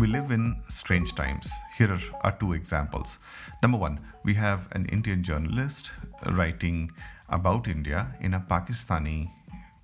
we live in strange times. Here are two examples. Number one, we have an Indian journalist writing about India in a Pakistani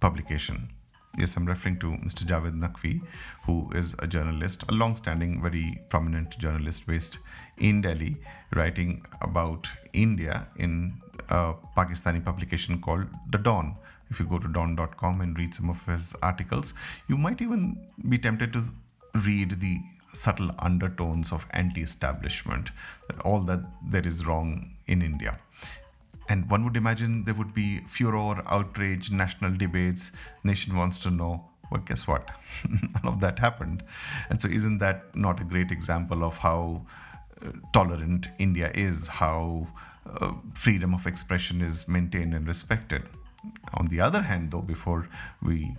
publication. Yes, I'm referring to Mr. Javed Naqvi, who is a journalist, a long standing, very prominent journalist based in Delhi, writing about India in a Pakistani publication called The Dawn. If you go to dawn.com and read some of his articles, you might even be tempted to read the subtle undertones of anti establishment, that all that there is wrong in India. And one would imagine there would be furor, outrage, national debates, nation wants to know. But guess what? None of that happened. And so, isn't that not a great example of how uh, tolerant India is, how uh, freedom of expression is maintained and respected? On the other hand, though, before we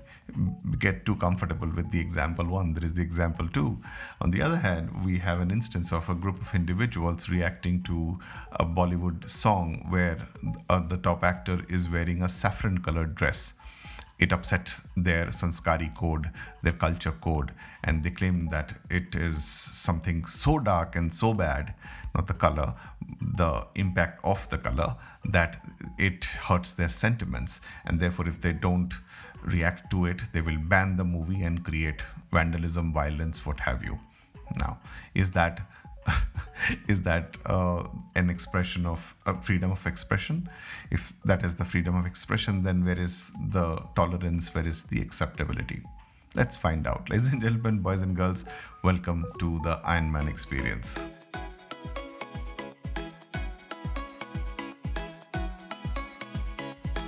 get too comfortable with the example one, there is the example two. On the other hand, we have an instance of a group of individuals reacting to a Bollywood song where uh, the top actor is wearing a saffron colored dress. It upset their sanskari code, their culture code, and they claim that it is something so dark and so bad, not the color, the impact of the color, that it hurts their sentiments. And therefore, if they don't react to it, they will ban the movie and create vandalism, violence, what have you. Now, is that is that uh, an expression of uh, freedom of expression? If that is the freedom of expression, then where is the tolerance? Where is the acceptability? Let's find out. Ladies and gentlemen, boys and girls, welcome to the Iron Man experience.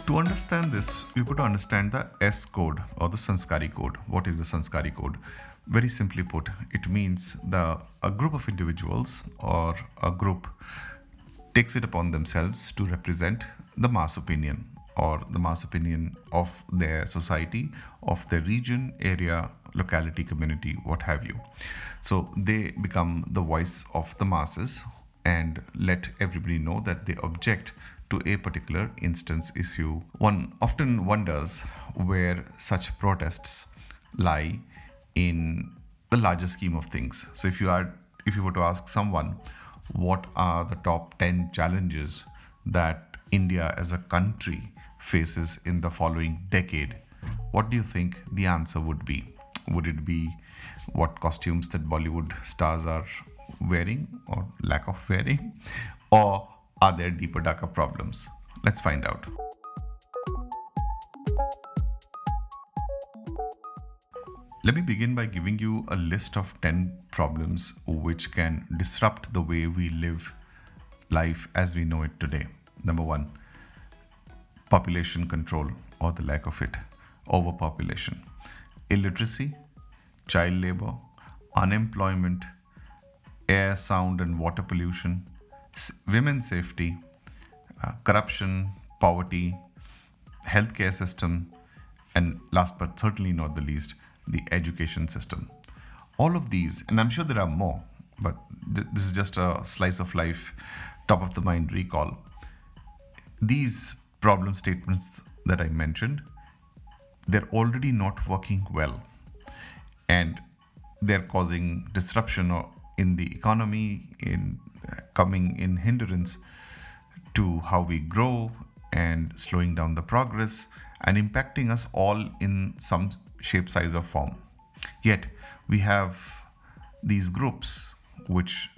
To understand this, we got to understand the S code or the Sanskari code. What is the Sanskari code? Very simply put, it means the a group of individuals or a group takes it upon themselves to represent the mass opinion or the mass opinion of their society, of their region, area, locality, community, what have you. So they become the voice of the masses and let everybody know that they object to a particular instance issue. One often wonders where such protests lie in the larger scheme of things. So if you are if you were to ask someone what are the top 10 challenges that India as a country faces in the following decade, what do you think the answer would be? Would it be what costumes that Bollywood stars are wearing or lack of wearing? Or are there deeper, darker problems? Let's find out. Let me begin by giving you a list of 10 problems which can disrupt the way we live life as we know it today. Number one, population control or the lack of it, overpopulation, illiteracy, child labor, unemployment, air, sound, and water pollution, women's safety, uh, corruption, poverty, healthcare system, and last but certainly not the least, the education system. All of these, and I'm sure there are more, but th- this is just a slice of life, top of the mind recall. These problem statements that I mentioned, they're already not working well. And they're causing disruption in the economy, in coming in hindrance to how we grow and slowing down the progress and impacting us all in some shape, size, or form. Yet, we have these groups which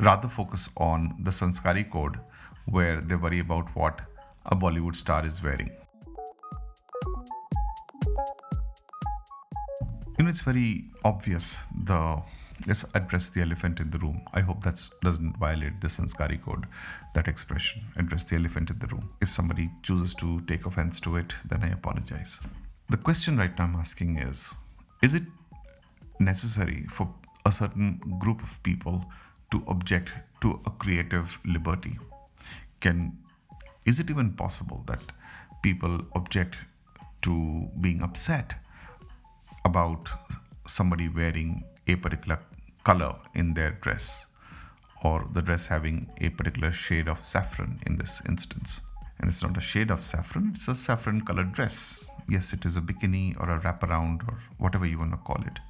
rather focus on the Sanskari code, where they worry about what a Bollywood star is wearing. You know, it's very obvious the let's address the elephant in the room. I hope that doesn't violate the Sanskari code, that expression, address the elephant in the room. If somebody chooses to take offense to it, then I apologize. The question right now I'm asking is Is it necessary for a certain group of people to object to a creative liberty? Can is it even possible that people object to being upset about somebody wearing a particular color in their dress or the dress having a particular shade of saffron in this instance. And it's not a shade of saffron, it's a saffron colored dress. Yes, it is a bikini or a wraparound or whatever you want to call it.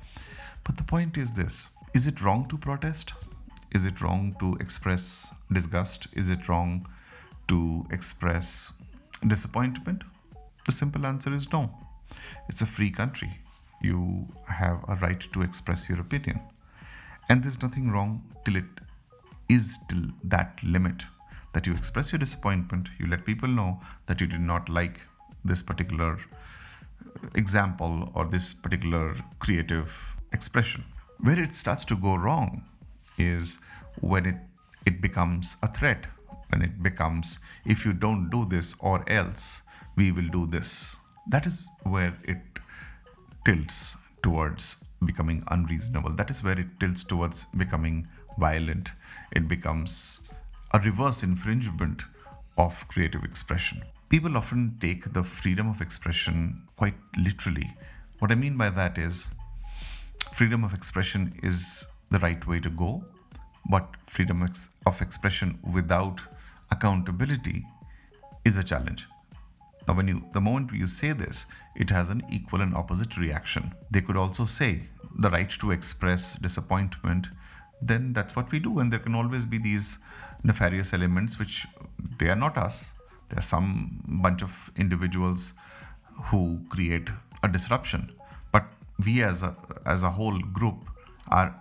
But the point is this Is it wrong to protest? Is it wrong to express disgust? Is it wrong to express disappointment? The simple answer is no. It's a free country. You have a right to express your opinion. And there's nothing wrong till it is till that limit that you express your disappointment, you let people know that you did not like this particular example or this particular creative expression. Where it starts to go wrong is when it, it becomes a threat, when it becomes, if you don't do this or else, we will do this. That is where it tilts towards becoming unreasonable. That is where it tilts towards becoming violent. It becomes a reverse infringement of creative expression. People often take the freedom of expression quite literally. What I mean by that is, freedom of expression is the right way to go, but freedom of expression without accountability is a challenge. Now, when you the moment you say this, it has an equal and opposite reaction. They could also say the right to express disappointment, then that's what we do, and there can always be these nefarious elements which they are not us. They are some bunch of individuals who create a disruption. But we as a as a whole group are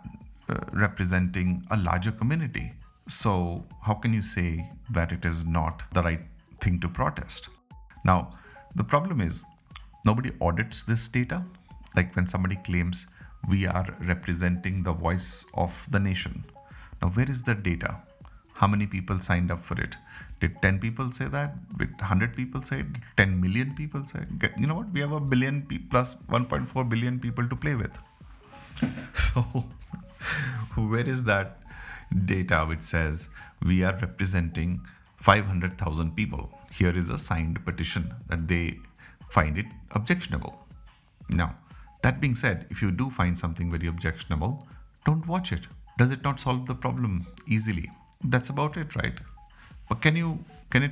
uh, representing a larger community. So how can you say that it is not the right thing to protest now the problem is nobody audits this data. Like when somebody claims we are representing the voice of the nation. Now where is the data? How many people signed up for it? Did 10 people say that? Did 100 people say it? did 10 million people say it? you know what? We have a billion pe- plus 1.4 billion people to play with. So where is that data which says we are representing 500,000 people here is a signed petition that they find it objectionable now that being said if you do find something very objectionable don't watch it does it not solve the problem easily that's about it, right? But can you can it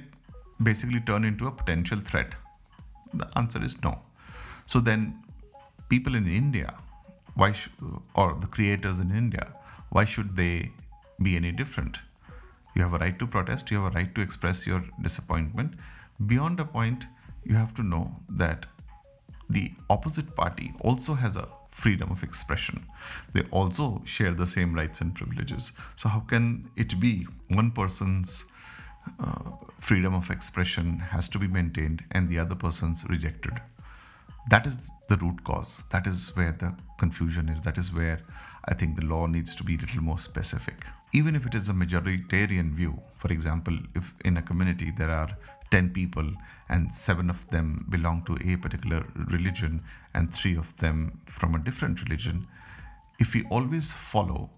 basically turn into a potential threat? The answer is no. So then, people in India, why sh- or the creators in India, why should they be any different? You have a right to protest. You have a right to express your disappointment. Beyond a point, you have to know that the opposite party also has a freedom of expression. They also share the same rights and privileges. So, how can it be one person's uh, freedom of expression has to be maintained and the other person's rejected? That is the root cause. That is where the confusion is. That is where I think the law needs to be a little more specific. Even if it is a majoritarian view, for example, if in a community there are 10 people and seven of them belong to a particular religion and three of them from a different religion, if we always follow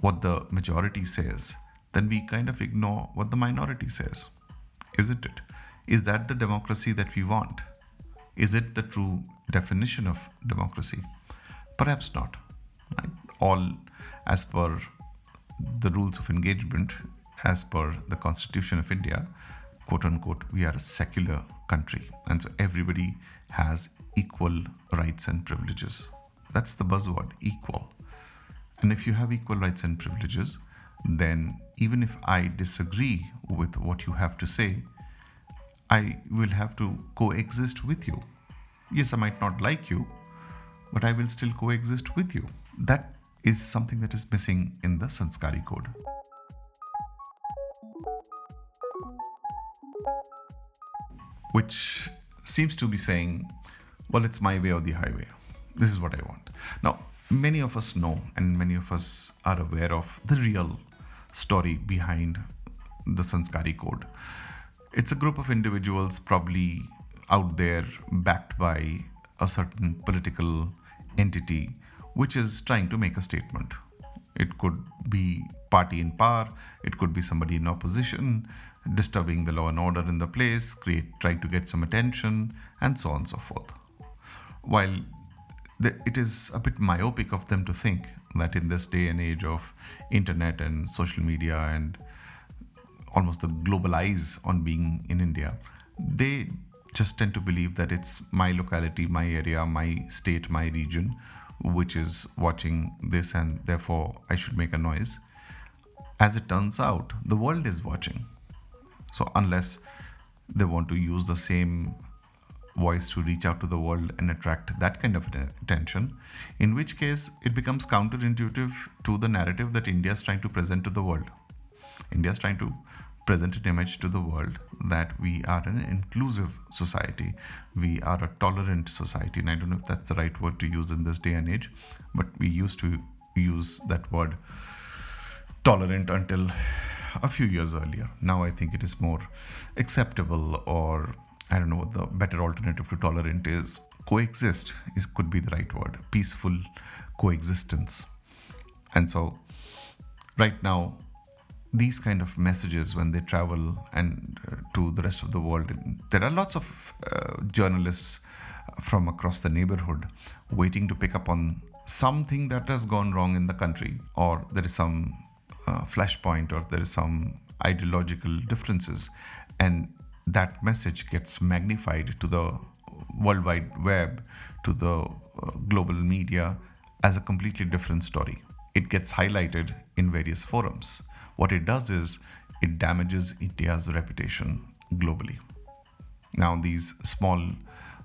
what the majority says, then we kind of ignore what the minority says, isn't it? Is that the democracy that we want? Is it the true definition of democracy? Perhaps not. Right? All as per the rules of engagement, as per the Constitution of India, quote unquote, we are a secular country. And so everybody has equal rights and privileges. That's the buzzword equal. And if you have equal rights and privileges, then even if I disagree with what you have to say, I will have to coexist with you. Yes, I might not like you, but I will still coexist with you. That is something that is missing in the Sanskari code. which seems to be saying, well, it's my way or the highway. This is what I want. Now, many of us know and many of us are aware of the real story behind the Sanskari code. It's a group of individuals, probably out there, backed by a certain political entity, which is trying to make a statement. It could be party in power, it could be somebody in opposition, disturbing the law and order in the place, create, trying to get some attention, and so on and so forth. While the, it is a bit myopic of them to think that in this day and age of internet and social media and almost the global eyes on being in India, they just tend to believe that it's my locality, my area, my state, my region, which is watching this and therefore I should make a noise. As it turns out, the world is watching. So, unless they want to use the same voice to reach out to the world and attract that kind of attention, in which case it becomes counterintuitive to the narrative that India is trying to present to the world. India is trying to present an image to the world that we are an inclusive society, we are a tolerant society. And I don't know if that's the right word to use in this day and age, but we used to use that word tolerant until a few years earlier. Now I think it is more acceptable, or I don't know what the better alternative to tolerant is. Coexist is could be the right word. Peaceful coexistence. And so, right now, these kind of messages when they travel and uh, to the rest of the world, there are lots of uh, journalists from across the neighborhood waiting to pick up on something that has gone wrong in the country, or there is some uh, flashpoint or there is some ideological differences. And that message gets magnified to the world wide web to the uh, global media as a completely different story. It gets highlighted in various forums what it does is it damages india's reputation globally now these small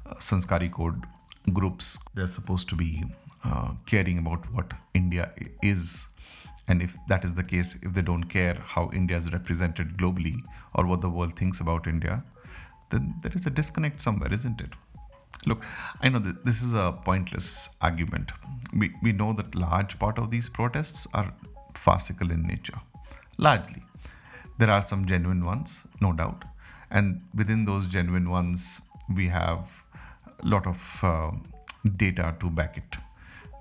uh, sanskari code groups they're supposed to be uh, caring about what india is and if that is the case, if they don't care how India is represented globally or what the world thinks about India, then there is a disconnect somewhere, isn't it? Look, I know that this is a pointless argument. We, we know that large part of these protests are farcical in nature. Largely. There are some genuine ones, no doubt. And within those genuine ones, we have a lot of uh, data to back it.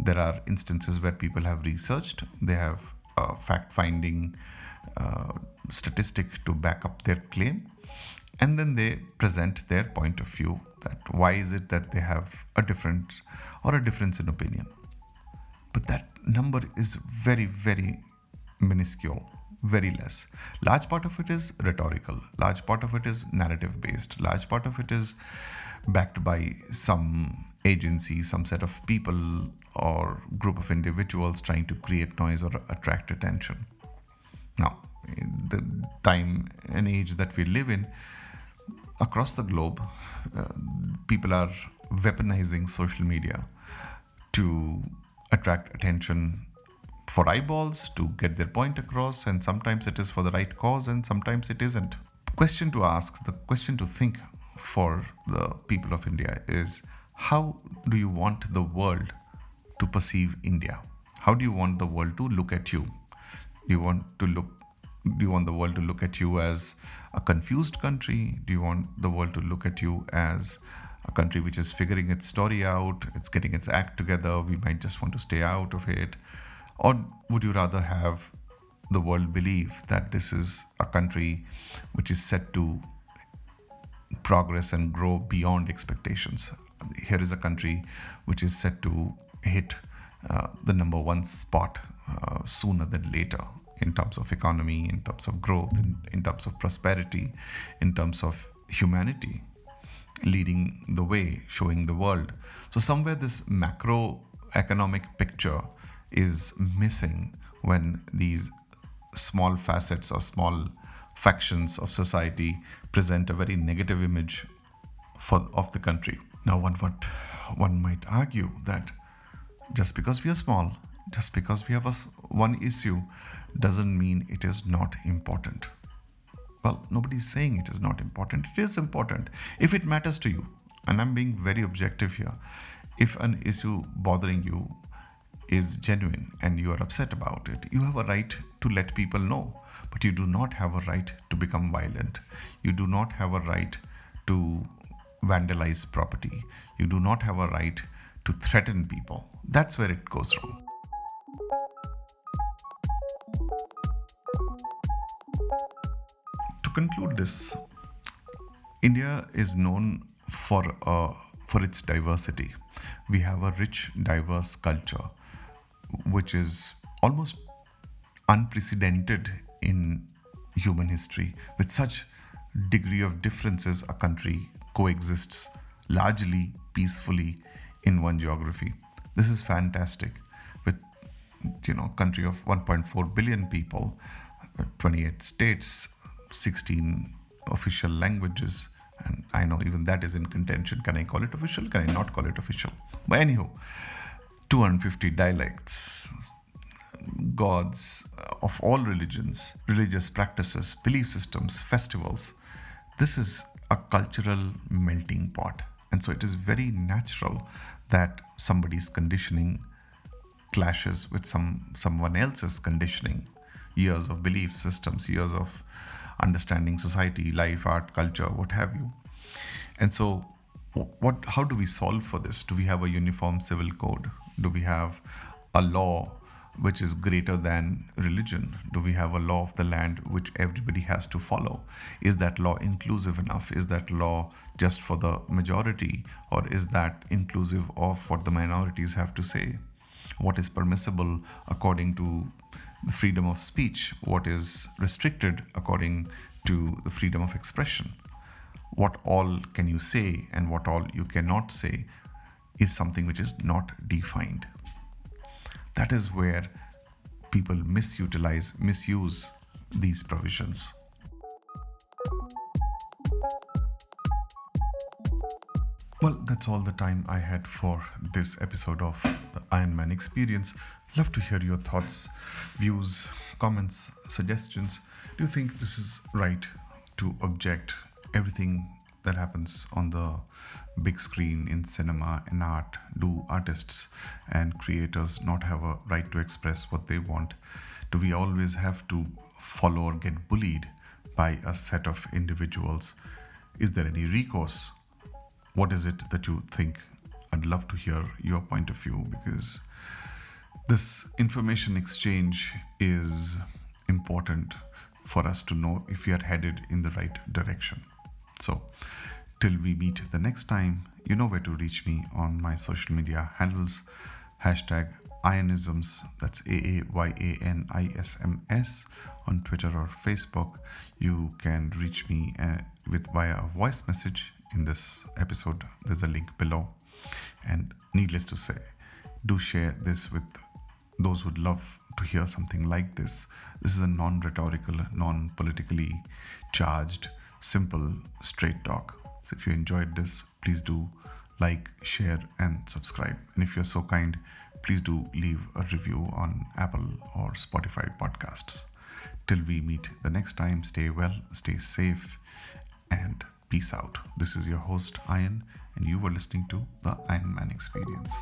There are instances where people have researched, they have uh, fact finding uh, statistic to back up their claim and then they present their point of view that why is it that they have a different or a difference in opinion but that number is very very minuscule very less. Large part of it is rhetorical. Large part of it is narrative based large part of it is backed by some agency, some set of people or group of individuals trying to create noise or attract attention. Now, the time and age that we live in, across the globe, uh, people are weaponizing social media to attract attention for eyeballs, to get their point across, and sometimes it is for the right cause and sometimes it isn't. Question to ask, the question to think for the people of India is how do you want the world to perceive India? How do you want the world to look at you? Do you want to look do you want the world to look at you as a confused country? Do you want the world to look at you as a country which is figuring its story out, it's getting its act together, we might just want to stay out of it? Or would you rather have the world believe that this is a country which is set to progress and grow beyond expectations? here is a country which is set to hit uh, the number one spot uh, sooner than later in terms of economy, in terms of growth, in, in terms of prosperity, in terms of humanity, leading the way, showing the world. So, somewhere this macroeconomic picture is missing when these small facets or small factions of society present a very negative image for, of the country. Now, one, what, one might argue that just because we are small, just because we have a, one issue, doesn't mean it is not important. Well, nobody is saying it is not important. It is important if it matters to you. And I'm being very objective here. If an issue bothering you is genuine and you are upset about it, you have a right to let people know. But you do not have a right to become violent. You do not have a right to vandalize property. You do not have a right to threaten people. That's where it goes wrong. To conclude this, India is known for uh, for its diversity. We have a rich, diverse culture, which is almost unprecedented in human history. With such degree of differences, a country coexists largely peacefully in one geography. This is fantastic. With you know, country of 1.4 billion people, uh, 28 states, 16 official languages, and I know even that is in contention. Can I call it official? Can I not call it official? But anyhow, 250 dialects, gods of all religions, religious practices, belief systems, festivals. This is a cultural melting pot. And so it is very natural that somebody's conditioning clashes with some someone else's conditioning. Years of belief systems, years of understanding society, life, art, culture, what have you. And so what how do we solve for this? Do we have a uniform civil code? Do we have a law which is greater than religion? Do we have a law of the land which everybody has to follow? Is that law inclusive enough? Is that law just for the majority, or is that inclusive of what the minorities have to say? What is permissible according to the freedom of speech? What is restricted according to the freedom of expression? What all can you say and what all you cannot say is something which is not defined that is where people misutilize, misuse these provisions. Well, that's all the time I had for this episode of the Iron Man Experience. Love to hear your thoughts, views, comments, suggestions. Do you think this is right to object everything that happens on the big screen in cinema in art do artists and creators not have a right to express what they want. Do we always have to follow or get bullied by a set of individuals? Is there any recourse? What is it that you think? I'd love to hear your point of view because this information exchange is important for us to know if we are headed in the right direction. So Till we meet the next time, you know where to reach me on my social media handles. Hashtag Aayanisms, that's A A Y A N I S M S on Twitter or Facebook. You can reach me uh, with via a voice message in this episode. There's a link below. And needless to say, do share this with those who'd love to hear something like this. This is a non rhetorical, non politically charged, simple, straight talk. So if you enjoyed this, please do like, share, and subscribe. And if you're so kind, please do leave a review on Apple or Spotify podcasts. Till we meet the next time, stay well, stay safe, and peace out. This is your host, Aayan, and you were listening to the Iron Man Experience.